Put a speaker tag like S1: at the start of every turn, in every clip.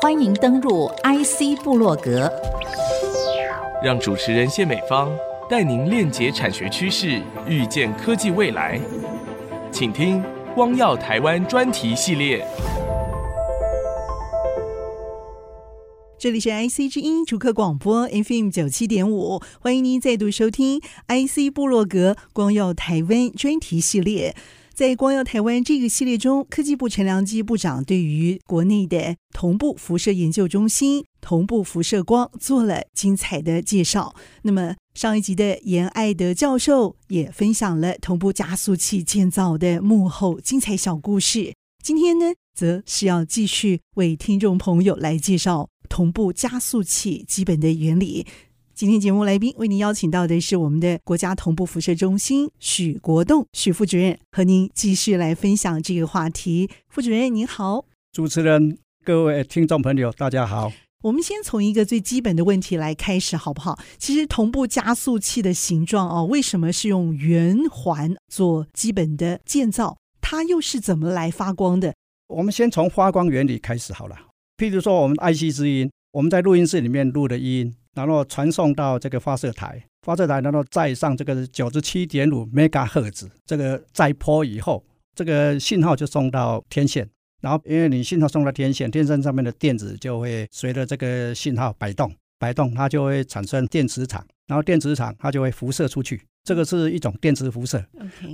S1: 欢迎登入 IC 部落格，
S2: 让主持人谢美芳带您链接产学趋势，预见科技未来。请听“光耀台湾”专题系列。
S3: 这里是 IC 之音主客广播 FM 九七点五，欢迎您再度收听 IC 部落格“光耀台湾”专题系列。在“光耀台湾”这个系列中，科技部陈良基部长对于国内的同步辐射研究中心同步辐射光做了精彩的介绍。那么上一集的严爱德教授也分享了同步加速器建造的幕后精彩小故事。今天呢，则是要继续为听众朋友来介绍同步加速器基本的原理。今天节目来宾为您邀请到的是我们的国家同步辐射中心许国栋许副主任，和您继续来分享这个话题。副主任您好，
S4: 主持人、各位听众朋友，大家好。
S3: 我们先从一个最基本的问题来开始，好不好？其实同步加速器的形状哦，为什么是用圆环做基本的建造？它又是怎么来发光的？
S4: 我们先从发光原理开始好了。譬如说，我们爱惜之音，我们在录音室里面录的音。然后传送到这个发射台，发射台然后再上这个九十七点五 Megahertz 这个载波以后，这个信号就送到天线。然后因为你信号送到天线，天线上面的电子就会随着这个信号摆动，摆动它就会产生电磁场，然后电磁场它就会辐射出去，这个是一种电磁辐射。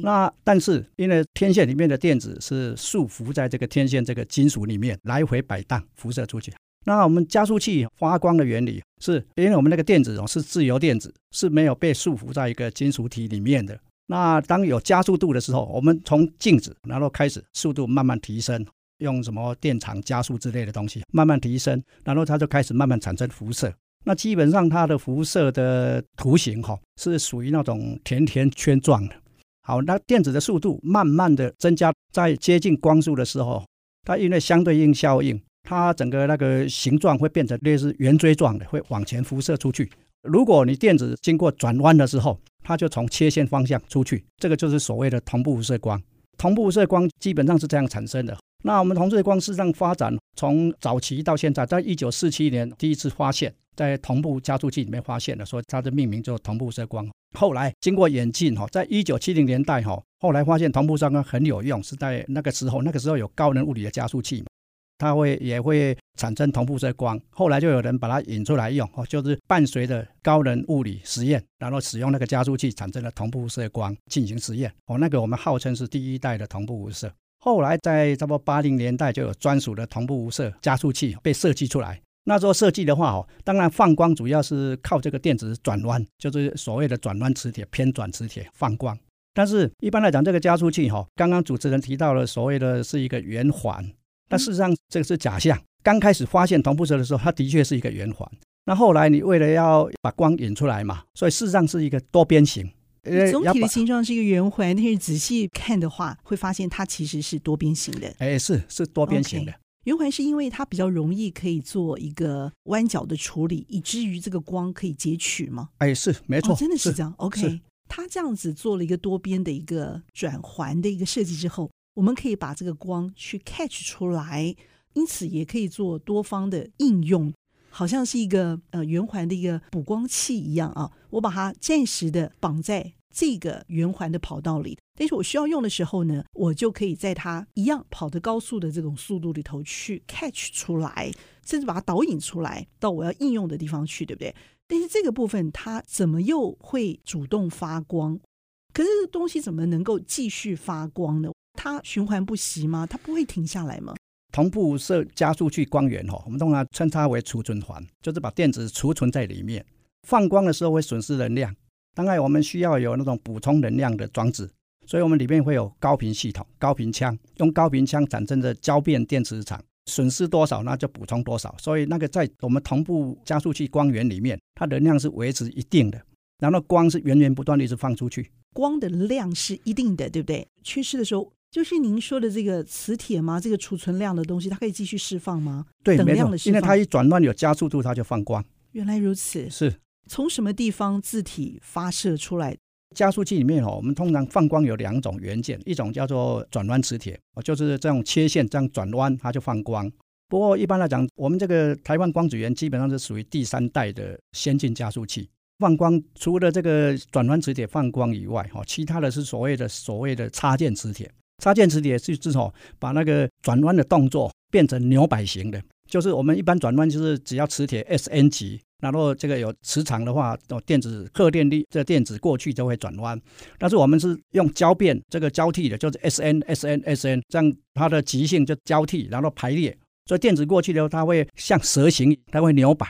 S4: 那但是因为天线里面的电子是束缚在这个天线这个金属里面，来回摆荡，辐射出去。那我们加速器发光的原理，是因为我们那个电子哦是自由电子，是没有被束缚在一个金属体里面的。那当有加速度的时候，我们从静止，然后开始速度慢慢提升，用什么电场加速之类的东西慢慢提升，然后它就开始慢慢产生辐射。那基本上它的辐射的图形哈是属于那种甜甜圈状的。好，那电子的速度慢慢的增加，在接近光速的时候，它因为相对应效应。它整个那个形状会变成类似圆锥状的，会往前辐射出去。如果你电子经过转弯的时候，它就从切线方向出去，这个就是所谓的同步辐射光。同步辐射光基本上是这样产生的。那我们同步光事实上发展从早期到现在，在一九四七年第一次发现，在同步加速器里面发现的，所以它的命名叫同步射光。后来经过演进哈，在一九七零年代哈，后来发现同步辐射光很有用，是在那个时候，那个时候有高能物理的加速器嘛。它会也会产生同步射光，后来就有人把它引出来用，哦，就是伴随着高能物理实验，然后使用那个加速器产生了同步射光进行实验，哦，那个我们号称是第一代的同步无射。后来在差不多八零年代就有专属的同步无射加速器被设计出来。那时候设计的话，哦，当然放光主要是靠这个电子转弯，就是所谓的转弯磁铁、偏转磁铁放光。但是一般来讲，这个加速器，哈，刚刚主持人提到了所谓的是一个圆环。但事实上，这个是假象。刚开始发现同步辐射的时候，它的确是一个圆环。那后来你为了要把光引出来嘛，所以事实上是一个多边形。
S3: 总体的形状是一个圆环，但是仔细看的话，会发现它其实是多边形的。
S4: 哎，是是多边形的。
S3: Okay. 圆环是因为它比较容易可以做一个弯角的处理，以至于这个光可以截取吗？
S4: 哎，是没错，
S3: 哦，真的是这
S4: 样。
S3: OK，它这样子做了一个多边的一个转环的一个设计之后。我们可以把这个光去 catch 出来，因此也可以做多方的应用，好像是一个呃圆环的一个补光器一样啊。我把它暂时的绑在这个圆环的跑道里，但是我需要用的时候呢，我就可以在它一样跑的高速的这种速度里头去 catch 出来，甚至把它导引出来到我要应用的地方去，对不对？但是这个部分它怎么又会主动发光？可是这东西怎么能够继续发光呢？它循环不息吗？它不会停下来吗？
S4: 同步射加速器光源哈，我们通常称它为储存环，就是把电子储存在里面。放光的时候会损失能量，当然我们需要有那种补充能量的装置，所以我们里面会有高频系统、高频枪，用高频枪产生的交变电磁场，损失多少那就补充多少。所以那个在我们同步加速器光源里面，它能量是维持一定的，然后光是源源不断的一直放出去，
S3: 光的量是一定的，对不对？缺失的时候。就是您说的这个磁铁吗？这个储存量的东西，它可以继续释放吗？
S4: 对，
S3: 等量的释放，
S4: 因为它一转弯有加速度，它就放光。
S3: 原来如此，
S4: 是从
S3: 什么地方字体发射出来？
S4: 加速器里面哦，我们通常放光有两种元件，一种叫做转弯磁铁，哦，就是这种切线这样转弯它就放光。不过一般来讲，我们这个台湾光子源基本上是属于第三代的先进加速器，放光除了这个转弯磁铁放光以外，哈，其他的是所谓的所谓的插件磁铁。插件磁铁是至少把那个转弯的动作变成扭摆型的，就是我们一般转弯就是只要磁铁 SN 级。然后这个有磁场的话，哦，电子荷电力，这电子过去就会转弯。但是我们是用交变这个交替的，就是 S N S N S N，这样它的极性就交替，然后排列。所以电子过去的时候，它会像蛇形，它会扭摆。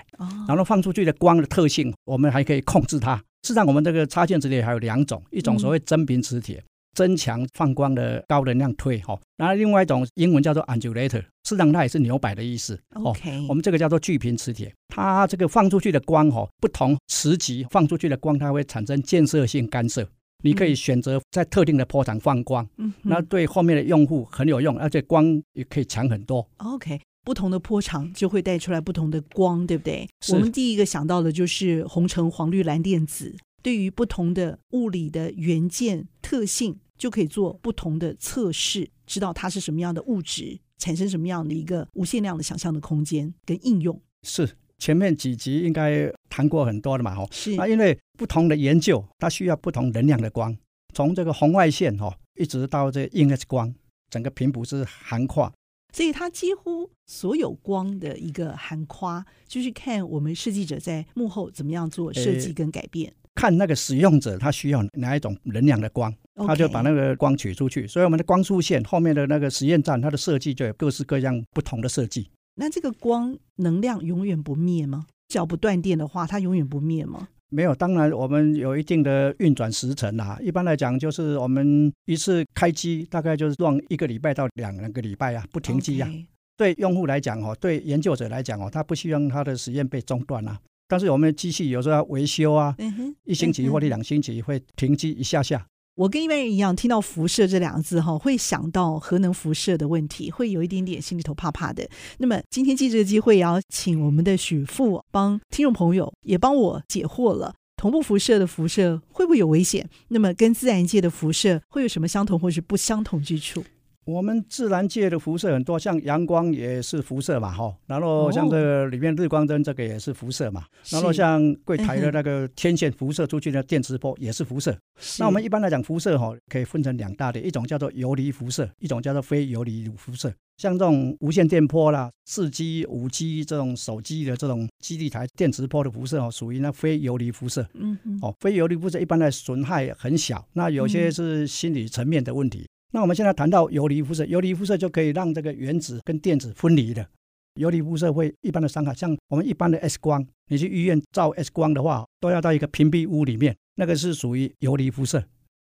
S4: 然后放出去的光的特性，我们还可以控制它。事实上，我们这个插件磁铁还有两种，一种所谓真频磁铁。增强放光的高能量推哈，然后另外一种英文叫做 undulator，实际上它也是牛摆的意思。OK，我们这个叫做聚频磁铁，它这个放出去的光哈，不同磁极放出去的光，它会产生建设性干涉。你可以选择在特定的波长放光，嗯，那对后面的用户很有用，而且光也可以强很多。
S3: OK，不同的波长就会带出来不同的光，对不对？我们第一个想到的就是红橙黄绿蓝靛紫，对于不同的物理的元件特性。就可以做不同的测试，知道它是什么样的物质，产生什么样的一个无限量的想象的空间跟应用。
S4: 是前面几集应该谈过很多的嘛？哦，
S3: 是
S4: 那因为不同的研究，它需要不同能量的光，从这个红外线哈，一直到这硬 X 光，整个频谱是涵跨，
S3: 所以它几乎所有光的一个涵跨，就是看我们设计者在幕后怎么样做设计跟改变。
S4: 看那个使用者他需要哪一种能量的光，他就把那个光取出去。所以我们的光束线后面的那个实验站，它的设计就有各式各样不同的设计。
S3: 那这个光能量永远不灭吗？只要不断电的话，它永远不灭吗？
S4: 没有，当然我们有一定的运转时程啦。一般来讲，就是我们一次开机大概就是用一个礼拜到两个礼拜啊，不停机啊。Okay. 对用户来讲哦，对研究者来讲哦，他不希望他的实验被中断啊。但是我们的机器有时候要维修啊，一星期或者两星期会停机一下下。
S3: 我跟一般人一样，听到辐射这两个字哈，会想到核能辐射的问题，会有一点点心里头怕怕的。那么今天借这个机会，也要请我们的许富帮听众朋友也帮我解惑了。同步辐射的辐射会不会有危险？那么跟自然界的辐射会有什么相同或是不相同之处？
S4: 我们自然界的辐射很多，像阳光也是辐射嘛，哈。然后像这个里面日光灯，这个也是辐射嘛。然后像柜台的那个天线辐射出去的电磁波也是辐射。那我们一般来讲，辐射哈可以分成两大类，一种叫做游离辐射，一种叫做非游离辐射。像这种无线电波啦、四 G、五 G 这种手机的这种基地台电磁波的辐射哦，属于那非游离辐射。嗯嗯。哦，非游离辐射一般的损害很小，那有些是心理层面的问题。那我们现在谈到游离辐射，游离辐射就可以让这个原子跟电子分离的。游离辐射会一般的伤害，像我们一般的 X 光，你去医院照 X 光的话，都要到一个屏蔽屋里面，那个是属于游离辐射。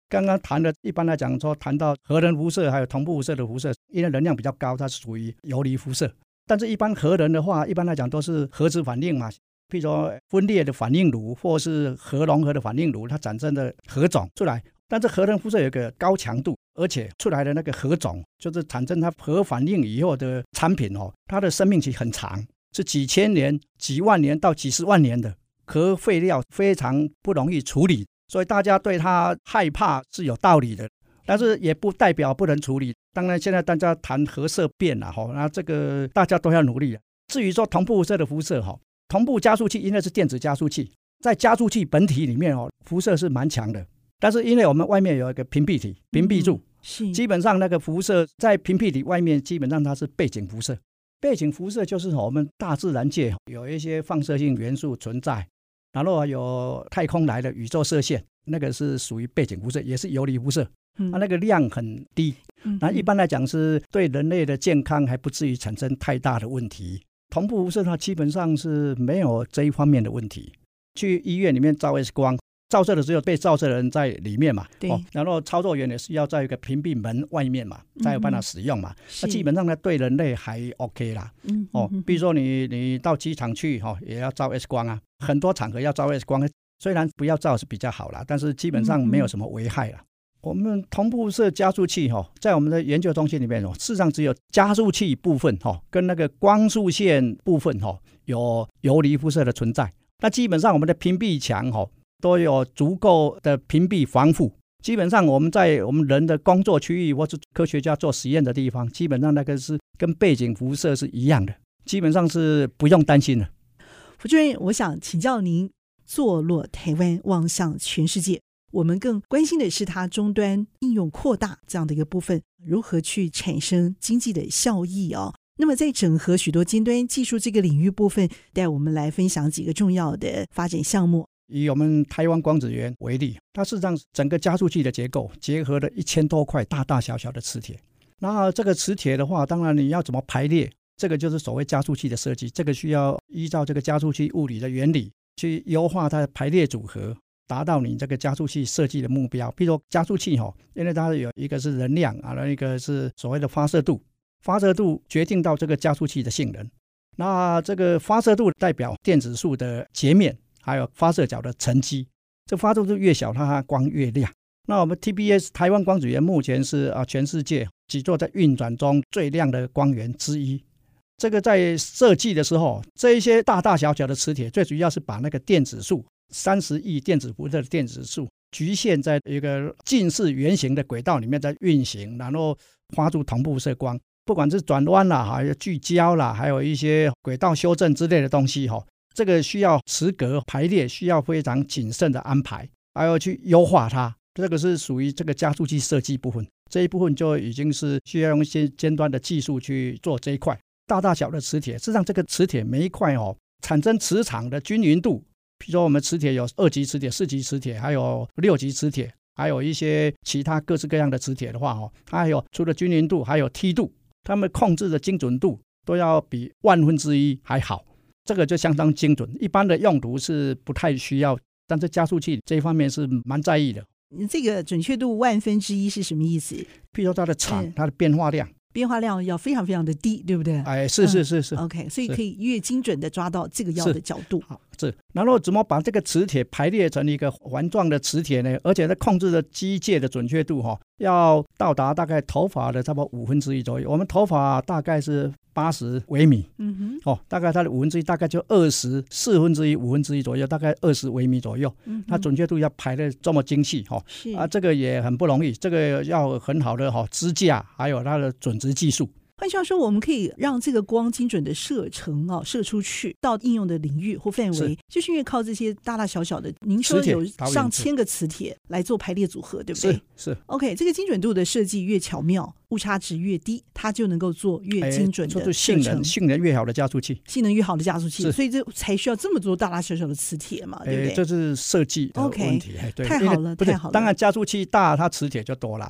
S4: 刚刚谈的，一般来讲说，谈到核能辐射还有同步辐射的辐射，因为能量比较高，它是属于游离辐射。但是，一般核能的话，一般来讲都是核子反应嘛，譬如说分裂的反应炉，或是核融合的反应炉，它产生的核种出来。但是核能辐射有个高强度。而且出来的那个核种，就是产生它核反应以后的产品哦，它的生命期很长，是几千年、几万年到几十万年的核废料，非常不容易处理，所以大家对它害怕是有道理的。但是也不代表不能处理。当然，现在大家谈核色变了哈，那这个大家都要努力。至于说同步辐射的辐射哈，同步加速器因为是电子加速器，在加速器本体里面哦，辐射是蛮强的。但是因为我们外面有一个屏蔽体，屏蔽住。是，基本上那个辐射在屏蔽体外面，基本上它是背景辐射。背景辐射就是我们大自然界有一些放射性元素存在，然后还有太空来的宇宙射线，那个是属于背景辐射，也是游离辐射。嗯，它那个量很低，那一般来讲是对人类的健康还不至于产生太大的问题。同步辐射它基本上是没有这一方面的问题。去医院里面照 X 光。照射的时候，被照射的人在里面嘛，对、哦，然后操作员也是要在一个屏蔽门外面嘛，才有办法使用嘛。那、嗯、基本上呢，对人类还 OK 啦。嗯，哦，比如说你你到机场去哈、哦，也要照 X 光啊，很多场合要照 X 光，虽然不要照是比较好啦，但是基本上没有什么危害啦。嗯、我们同步射加速器哈、哦，在我们的研究中心里面哦，事实上只有加速器部分哈、哦，跟那个光束线部分哈、哦，有游离辐射的存在。那基本上我们的屏蔽墙哈。都有足够的屏蔽防护。基本上我们在我们人的工作区域或是科学家做实验的地方，基本上那个是跟背景辐射是一样的，基本上是不用担心的。
S3: 副主任，我想请教您，坐落台湾望向全世界，我们更关心的是它终端应用扩大这样的一个部分，如何去产生经济的效益哦？那么在整合许多尖端技术这个领域部分，带我们来分享几个重要的发展项目。
S4: 以我们台湾光子源为例，它事实上整个加速器的结构结合了一千多块大大小小的磁铁。那这个磁铁的话，当然你要怎么排列？这个就是所谓加速器的设计，这个需要依照这个加速器物理的原理去优化它的排列组合，达到你这个加速器设计的目标。比如说加速器哈，因为它有一个是能量啊，那一个是所谓的发射度，发射度决定到这个加速器的性能。那这个发射度代表电子束的截面，还有发射角的沉积。这发射度越小，它光越亮。那我们 TBS 台湾光子源目前是啊全世界几座在运转中最亮的光源之一。这个在设计的时候，这一些大大小小的磁铁，最主要是把那个电子束三十亿电子辐射的电子束局限在一个近似圆形的轨道里面在运行，然后发出同步射光。不管是转弯啦，还有聚焦啦，还有一些轨道修正之类的东西，哈，这个需要磁格排列，需要非常谨慎的安排，还要去优化它。这个是属于这个加速器设计部分，这一部分就已经是需要用一些尖端的技术去做这一块。大大小的磁铁，实际上这个磁铁每一块哦，产生磁场的均匀度，比如说我们磁铁有二级磁铁、四级磁铁，还有六级磁铁，还有一些其他各式各样的磁铁的话哦，它还有除了均匀度，还有梯度，它们控制的精准度都要比万分之一还好，这个就相当精准。一般的用途是不太需要，但是加速器这一方面是蛮在意的。
S3: 你这个准确度万分之一是什么意思？
S4: 譬如说它的场，它的变化量。
S3: 变化量要非常非常的低，对不对？
S4: 哎，是是是是。
S3: 嗯、OK，所以可以越精准的抓到这个药的角度。
S4: 好，是。然后怎么把这个磁铁排列成一个环状的磁铁呢？而且它控制的机械的准确度哈、哦，要到达大概头发的差不多五分之一左右。我们头发大概是八十微米，嗯哼，哦，大概它的五分之一大概就二十四分之一五分之一左右，大概二十微米左右。嗯，它准确度要排的这么精细哈，是啊，这个也很不容易，这个要很好的哈支架，还有它的准值技术。
S3: 换句话说，我们可以让这个光精准的射程啊，射出去到应用的领域或范围，是就是因为靠这些大大小小的，您说有上千个磁铁来做排列组合，对不对？
S4: 是。是
S3: OK，这个精准度的设计越巧妙。误差值越低，它就能够做越精准的
S4: 性能，性能越好的加速器，
S3: 性能越好的加速器，所以这才需要这么多大大小小的磁铁嘛，对不对？
S4: 这是设计的问
S3: 题对，太好了，太好了。
S4: 当然加速器大，它磁铁就多了；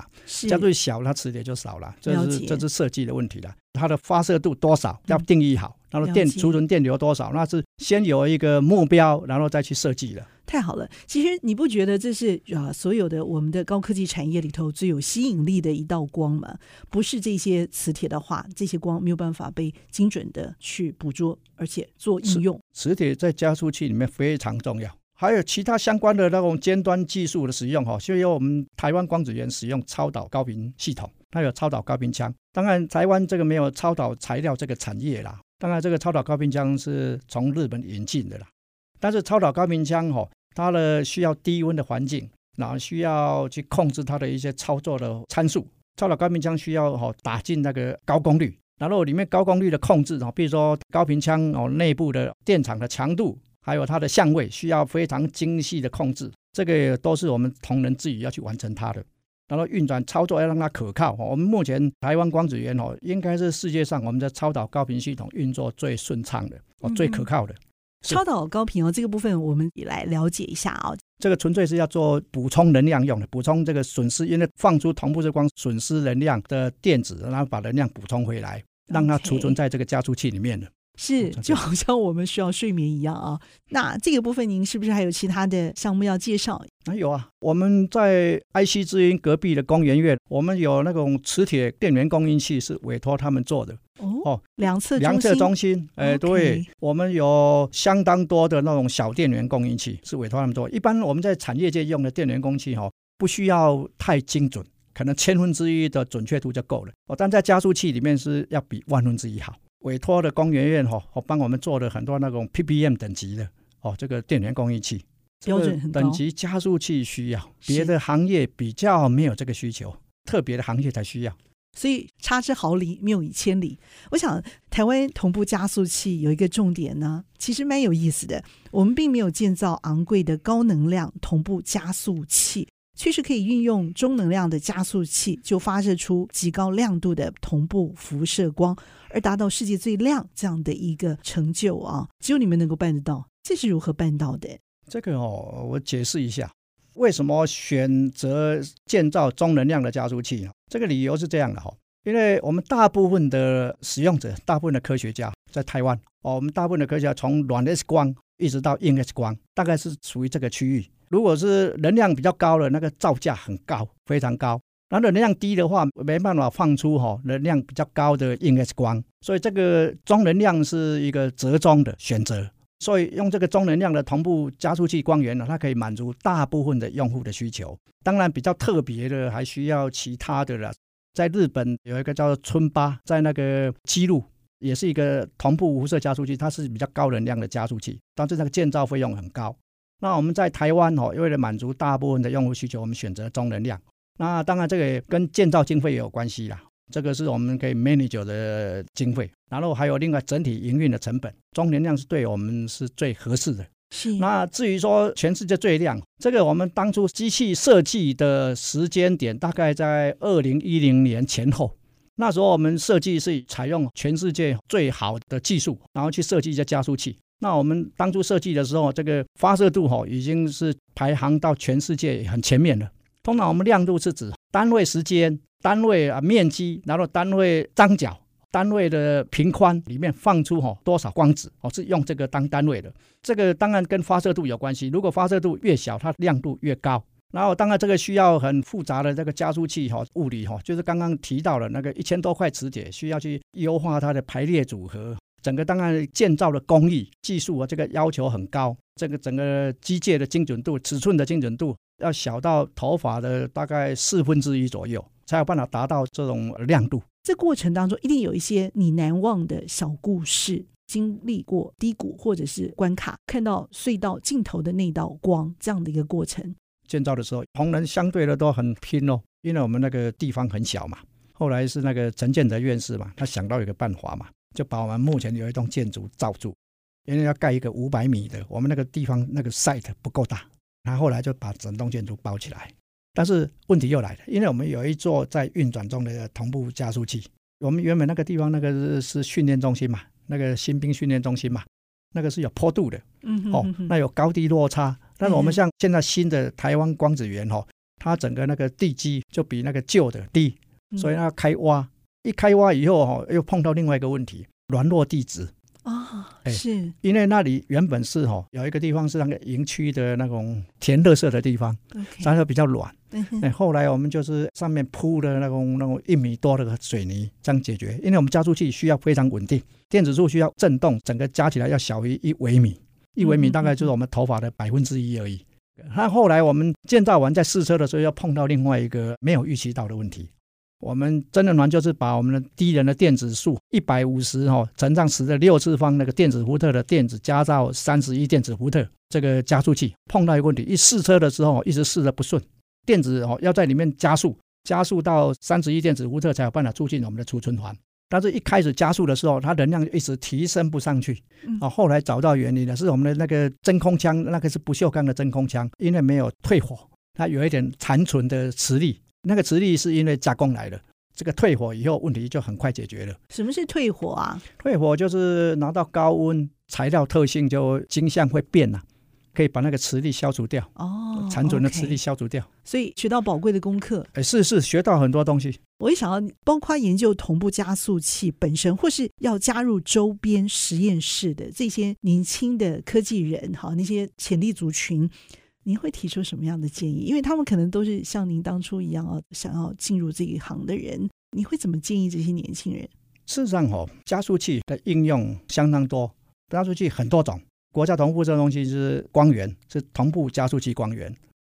S4: 加速器小，它磁铁就少了。这是这是设计的问题了。它的发射度多少要定义好，然后电储存电流多少，那是先有一个目标，然后再去设计的。
S3: 太好了，其实你不觉得这是啊，所有的我们的高科技产业里头最有吸引力的一道光吗？不是这些磁铁的话，这些光没有办法被精准的去捕捉，而且做应用。
S4: 磁铁在加速器里面非常重要，还有其他相关的那种尖端技术的使用哈，所以我们台湾光子源使用超导高频系统，它有超导高频枪。当然，台湾这个没有超导材料这个产业啦，当然这个超导高频枪是从日本引进的啦，但是超导高频枪哈。它的需要低温的环境，然后需要去控制它的一些操作的参数。超导高频枪需要哦打进那个高功率，然后里面高功率的控制啊，比如说高频枪哦内部的电场的强度，还有它的相位，需要非常精细的控制。这个都是我们同仁自己要去完成它的。然后运转操作要让它可靠。我们目前台湾光子源哦，应该是世界上我们的超导高频系统运作最顺畅的哦，最可靠的。
S3: 超导高频哦，这个部分我们也来了解一下啊、哦。
S4: 这个纯粹是要做补充能量用的，补充这个损失，因为放出同步射光损失能量的电子，然后把能量补充回来，让它储存在这个加速器里面的。
S3: 是，就好像我们需要睡眠一样啊。那这个部分您是不是还有其他的项目要介绍？
S4: 啊，有啊，我们在 IC 之音隔壁的工研院，我们有那种磁铁电源供应器是委托他们做的。
S3: 哦，两侧
S4: 两侧中心，哎，对，我们有相当多的那种小电源供应器是委托他们做。一般我们在产业界用的电源供应器哈，不需要太精准，可能千分之一的准确度就够了。哦，但在加速器里面是要比万分之一好。委托的工研院哈，帮我们做了很多那种 ppm 等级的哦，这个电源供应器。
S3: 标准很高。
S4: 等级加速器需要，别的行业比较没有这个需求，特别的行业才需要。
S3: 所以差之毫厘，谬以千里。我想台湾同步加速器有一个重点呢，其实蛮有意思的。我们并没有建造昂贵的高能量同步加速器，确实可以运用中能量的加速器，就发射出极高亮度的同步辐射光，而达到世界最亮这样的一个成就啊！只有你们能够办得到，这是如何办到的？
S4: 这个哦，我解释一下。为什么选择建造中能量的加速器呢？这个理由是这样的哈，因为我们大部分的使用者，大部分的科学家在台湾哦，我们大部分的科学家从软 X 光一直到硬 X 光，大概是属于这个区域。如果是能量比较高的，那个造价很高，非常高；然后能量低的话，没办法放出哈能量比较高的硬 X 光，所以这个中能量是一个折中的选择。所以用这个中能量的同步加速器光源呢，它可以满足大部分的用户的需求。当然比较特别的还需要其他的了。在日本有一个叫做村巴，在那个基路也是一个同步辐射加速器，它是比较高能量的加速器，但是那个建造费用很高。那我们在台湾哦，为了满足大部分的用户需求，我们选择中能量。那当然这个也跟建造经费也有关系啦。这个是我们可以 manage 的经费，然后还有另外整体营运的成本，中能量是对我们是最合适的。
S3: 是。
S4: 那至于说全世界最亮，这个我们当初机器设计的时间点大概在二零一零年前后，那时候我们设计是采用全世界最好的技术，然后去设计一些加速器。那我们当初设计的时候，这个发射度哈已经是排行到全世界很前面了。通常我们亮度是指单位时间。单位啊面积，然后单位张角，单位的平宽里面放出哈多少光子哦，是用这个当单位的。这个当然跟发射度有关系，如果发射度越小，它亮度越高。然后当然这个需要很复杂的这个加速器哈物理哈，就是刚刚提到了那个一千多块磁铁，需要去优化它的排列组合。整个当然建造的工艺技术啊，这个要求很高。这个整个机械的精准度、尺寸的精准度要小到头发的大概四分之一左右。才有办法达到这种亮度。
S3: 这过程当中一定有一些你难忘的小故事，经历过低谷或者是关卡，看到隧道尽头的那道光，这样的一个过程。
S4: 建造的时候，同仁相对的都很拼哦，因为我们那个地方很小嘛。后来是那个陈建德院士嘛，他想到一个办法嘛，就把我们目前有一栋建筑罩住，因为要盖一个五百米的，我们那个地方那个 site 不够大，他后来就把整栋建筑包起来。但是问题又来了，因为我们有一座在运转中的同步加速器。我们原本那个地方那个是是训练中心嘛，那个新兵训练中心嘛，那个是有坡度的，嗯哼哼哼，哦，那有高低落差。但是我们像现在新的台湾光子园哦，它整个那个地基就比那个旧的低，所以它开挖，一开挖以后哈，又碰到另外一个问题，软弱地质。
S3: 哦，是
S4: 因为那里原本是哈有一个地方是那个营区的那种填垃圾的地方，然后比较软。哎，后来我们就是上面铺的那种那种一米多的水泥，这样解决。因为我们加速器需要非常稳定，电子束需要震动，整个加起来要小于一微米，一微米大概就是我们头发的百分之一而已。那后来我们建造完在试车的时候，要碰到另外一个没有预期到的问题。我们真的团就是把我们的低能的电子数一百五十哈乘上十的六次方那个电子伏特的电子加到三十一电子伏特，这个加速器碰到一个问题，一试车的时候一直试的不顺，电子哦要在里面加速，加速到三十一电子伏特才有办法促进我们的储存环。但是一开始加速的时候，它能量一直提升不上去啊。后来找到原因了，是我们的那个真空腔，那个是不锈钢的真空腔，因为没有退火，它有一点残存的磁力。那个磁力是因为加工来的，这个退火以后问题就很快解决了。
S3: 什么是退火啊？
S4: 退火就是拿到高温，材料特性就晶相会变了，可以把那个磁力消除掉。哦，残存的磁力消除掉，
S3: 所以学到宝贵的功课。
S4: 哎，是是，学到很多东西。
S3: 我一想要包括研究同步加速器本身，或是要加入周边实验室的这些年轻的科技人，哈，那些潜力族群。您会提出什么样的建议？因为他们可能都是像您当初一样啊，想要进入这一行的人。你会怎么建议这些年轻人？
S4: 事实上，哦，加速器的应用相当多，加速器很多种。国家同步这个东西是光源，是同步加速器光源。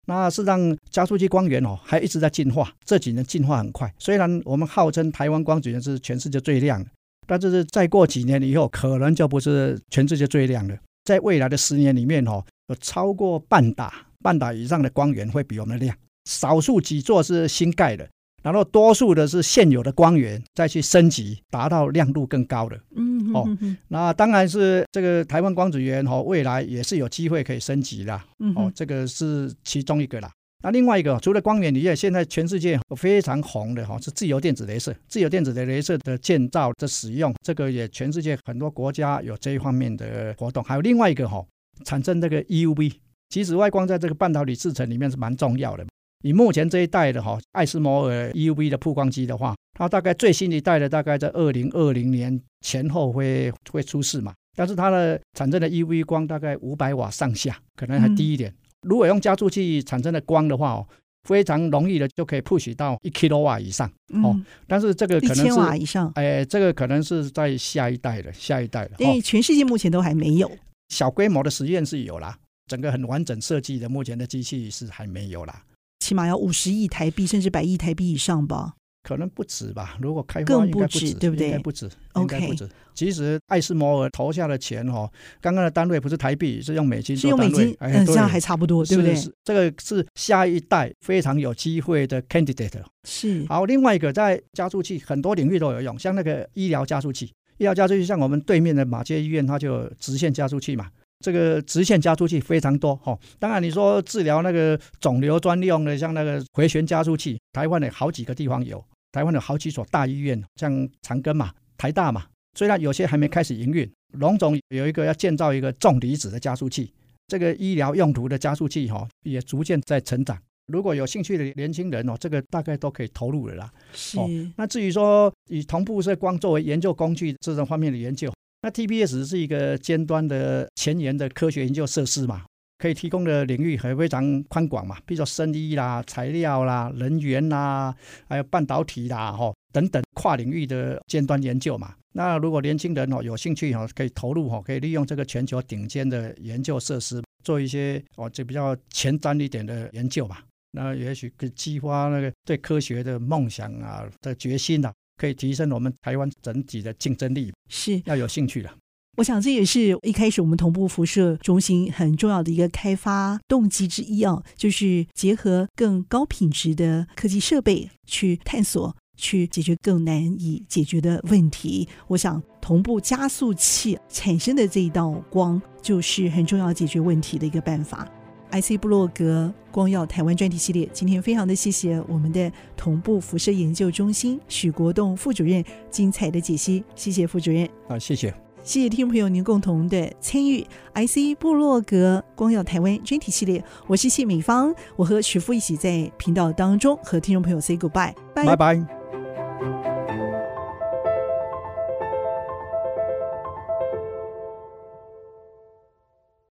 S4: 那事实上，加速器光源哦，还一直在进化，这几年进化很快。虽然我们号称台湾光子源是全世界最亮的，但是再过几年以后，可能就不是全世界最亮的。在未来的十年里面，哦。有超过半打、半打以上的光源会比我们亮。少数几座是新盖的，然后多数的是现有的光源再去升级，达到亮度更高的。嗯，哦，那当然是这个台湾光子源哦，未来也是有机会可以升级的。哦，这个是其中一个啦。那另外一个，除了光源以外，现在全世界非常红的哈是自由电子雷射，自由电子的雷射的建造的使用，这个也全世界很多国家有这一方面的活动。还有另外一个哈，产生这个 EUV，其实外光在这个半导体制程里面是蛮重要的。以目前这一代的哈爱斯摩尔 EUV 的曝光机的话，它大概最新一代的大概在二零二零年前后会会出世嘛，但是它的产生的 EUV 光大概五百瓦上下，可能还低一点。嗯如果用加速器产生的光的话哦，非常容易的就可以 push 到一 kilo 瓦以上哦。但是这个可能是
S3: 一千瓦以上，
S4: 哎，这个可能是在下一代的下一代的。
S3: 因为全世界目前都还没有
S4: 小规模的实验是有啦，整个很完整设计的目前的机器是还没有啦。
S3: 起码要五十亿台币甚至百亿台币以上吧。
S4: 可能不止吧，如果开发
S3: 更不
S4: 止，
S3: 对不对？
S4: 应该不止，OK，不止。其实艾斯摩尔投下的钱哦，刚刚的单位不是台币，是用美金做单位，
S3: 是用美金，嗯，这样还差不多，对不对？
S4: 这个是下一代非常有机会的 candidate。
S3: 是。
S4: 好，另外一个在加速器很多领域都有用，像那个医疗加速器，医疗加速器像我们对面的马偕医院，它就直线加速器嘛。这个直线加速器非常多哈，当然你说治疗那个肿瘤专用的，像那个回旋加速器，台湾的好几个地方有。台湾有好几所大医院，像长庚嘛、台大嘛，虽然有些还没开始营运。龙总有一个要建造一个重离子的加速器，这个医疗用途的加速器哈，也逐渐在成长。如果有兴趣的年轻人哦，这个大概都可以投入了啦。
S3: 是。
S4: 那至于说以同步射光作为研究工具这种方面的研究，那 TPS 是一个尖端的前沿的科学研究设施嘛。可以提供的领域还非常宽广嘛，比如说生医啦、材料啦、能源啦，还有半导体啦，吼等等跨领域的尖端研究嘛。那如果年轻人哦有兴趣哦，可以投入哦，可以利用这个全球顶尖的研究设施，做一些哦就比较前瞻一点的研究吧。那也许可以激发那个对科学的梦想啊的决心啊，可以提升我们台湾整体的竞争力。
S3: 是
S4: 要有兴趣的。
S3: 我想这也是一开始我们同步辐射中心很重要的一个开发动机之一啊，就是结合更高品质的科技设备去探索，去解决更难以解决的问题。我想同步加速器产生的这一道光，就是很重要解决问题的一个办法。IC 部落格光耀台湾专题系列，今天非常的谢谢我们的同步辐射研究中心许国栋副主任精彩的解析，谢谢副主任。
S4: 啊，谢谢。
S3: 谢谢听众朋友您共同的参与，IC 部落格光耀台湾专题系列，我是谢美芳，我和徐富一起在频道当中和听众朋友 say goodbye，拜拜。